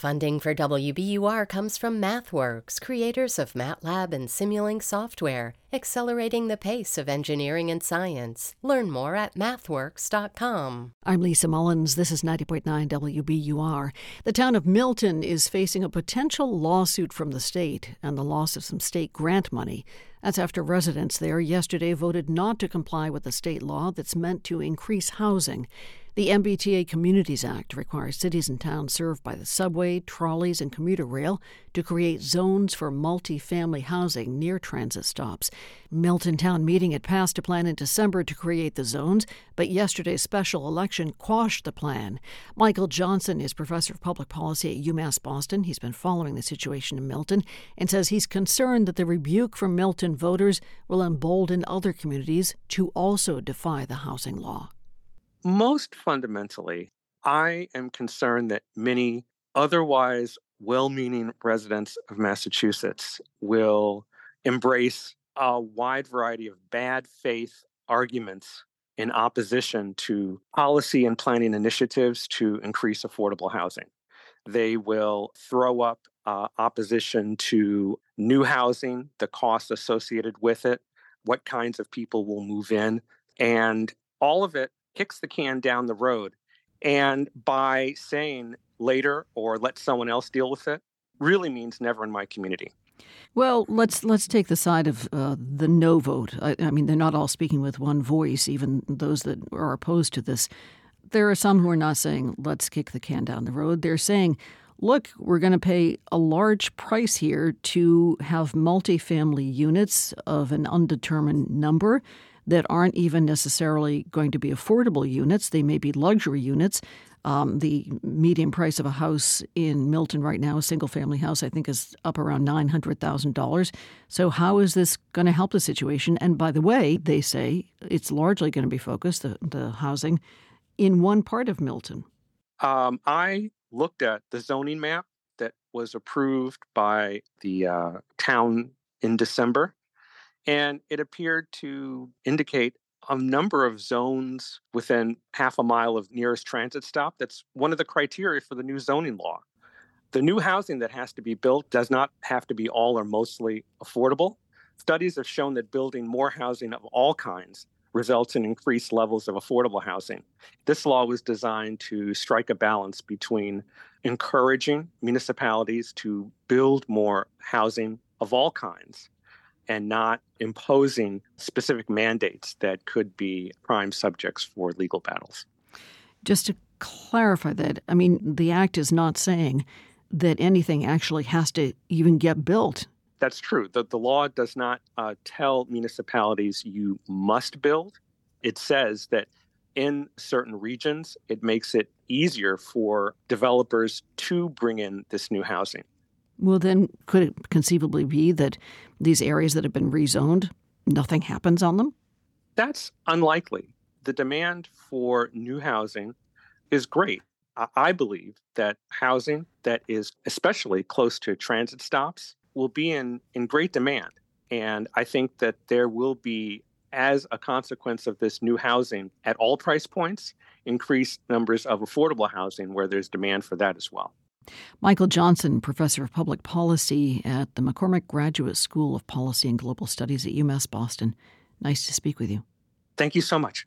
Funding for WBUR comes from MathWorks, creators of MATLAB and Simulink software, accelerating the pace of engineering and science. Learn more at mathworks.com. I'm Lisa Mullins. This is 90.9 WBUR. The town of Milton is facing a potential lawsuit from the state and the loss of some state grant money. That's after residents there yesterday voted not to comply with a state law that's meant to increase housing. The MBTA Communities Act requires cities and towns served by the subway, trolleys, and commuter rail to create zones for multi-family housing near transit stops. Milton Town meeting had passed a plan in December to create the zones, but yesterday's special election quashed the plan. Michael Johnson is professor of public policy at UMass Boston. He's been following the situation in Milton and says he's concerned that the rebuke from Milton voters will embolden other communities to also defy the housing law. Most fundamentally, I am concerned that many otherwise well meaning residents of Massachusetts will embrace a wide variety of bad faith arguments in opposition to policy and planning initiatives to increase affordable housing. They will throw up uh, opposition to new housing, the costs associated with it, what kinds of people will move in, and all of it kicks the can down the road. And by saying later or let someone else deal with it, really means never in my community. Well, let's let's take the side of uh, the no vote. I, I, mean, they're not all speaking with one voice. Even those that are opposed to this, there are some who are not saying let's kick the can down the road. They're saying, look, we're going to pay a large price here to have multifamily units of an undetermined number that aren't even necessarily going to be affordable units. They may be luxury units. Um, the median price of a house in Milton right now, a single family house, I think is up around $900,000. So, how is this going to help the situation? And by the way, they say it's largely going to be focused, the, the housing, in one part of Milton. Um, I looked at the zoning map that was approved by the uh, town in December and it appeared to indicate a number of zones within half a mile of nearest transit stop. That's one of the criteria for the new zoning law. The new housing that has to be built does not have to be all or mostly affordable. Studies have shown that building more housing of all kinds results in increased levels of affordable housing. This law was designed to strike a balance between encouraging municipalities to build more housing of all kinds and not imposing specific mandates that could be prime subjects for legal battles. Just to clarify that, I mean, the act is not saying that anything actually has to even get built. That's true. The, the law does not uh, tell municipalities you must build. It says that in certain regions, it makes it easier for developers to bring in this new housing. Well, then, could it conceivably be that these areas that have been rezoned, nothing happens on them? That's unlikely. The demand for new housing is great. I believe that housing that is especially close to transit stops will be in, in great demand. And I think that there will be, as a consequence of this new housing at all price points, increased numbers of affordable housing where there's demand for that as well. Michael Johnson, professor of public policy at the McCormack Graduate School of Policy and Global Studies at UMass Boston. Nice to speak with you. Thank you so much.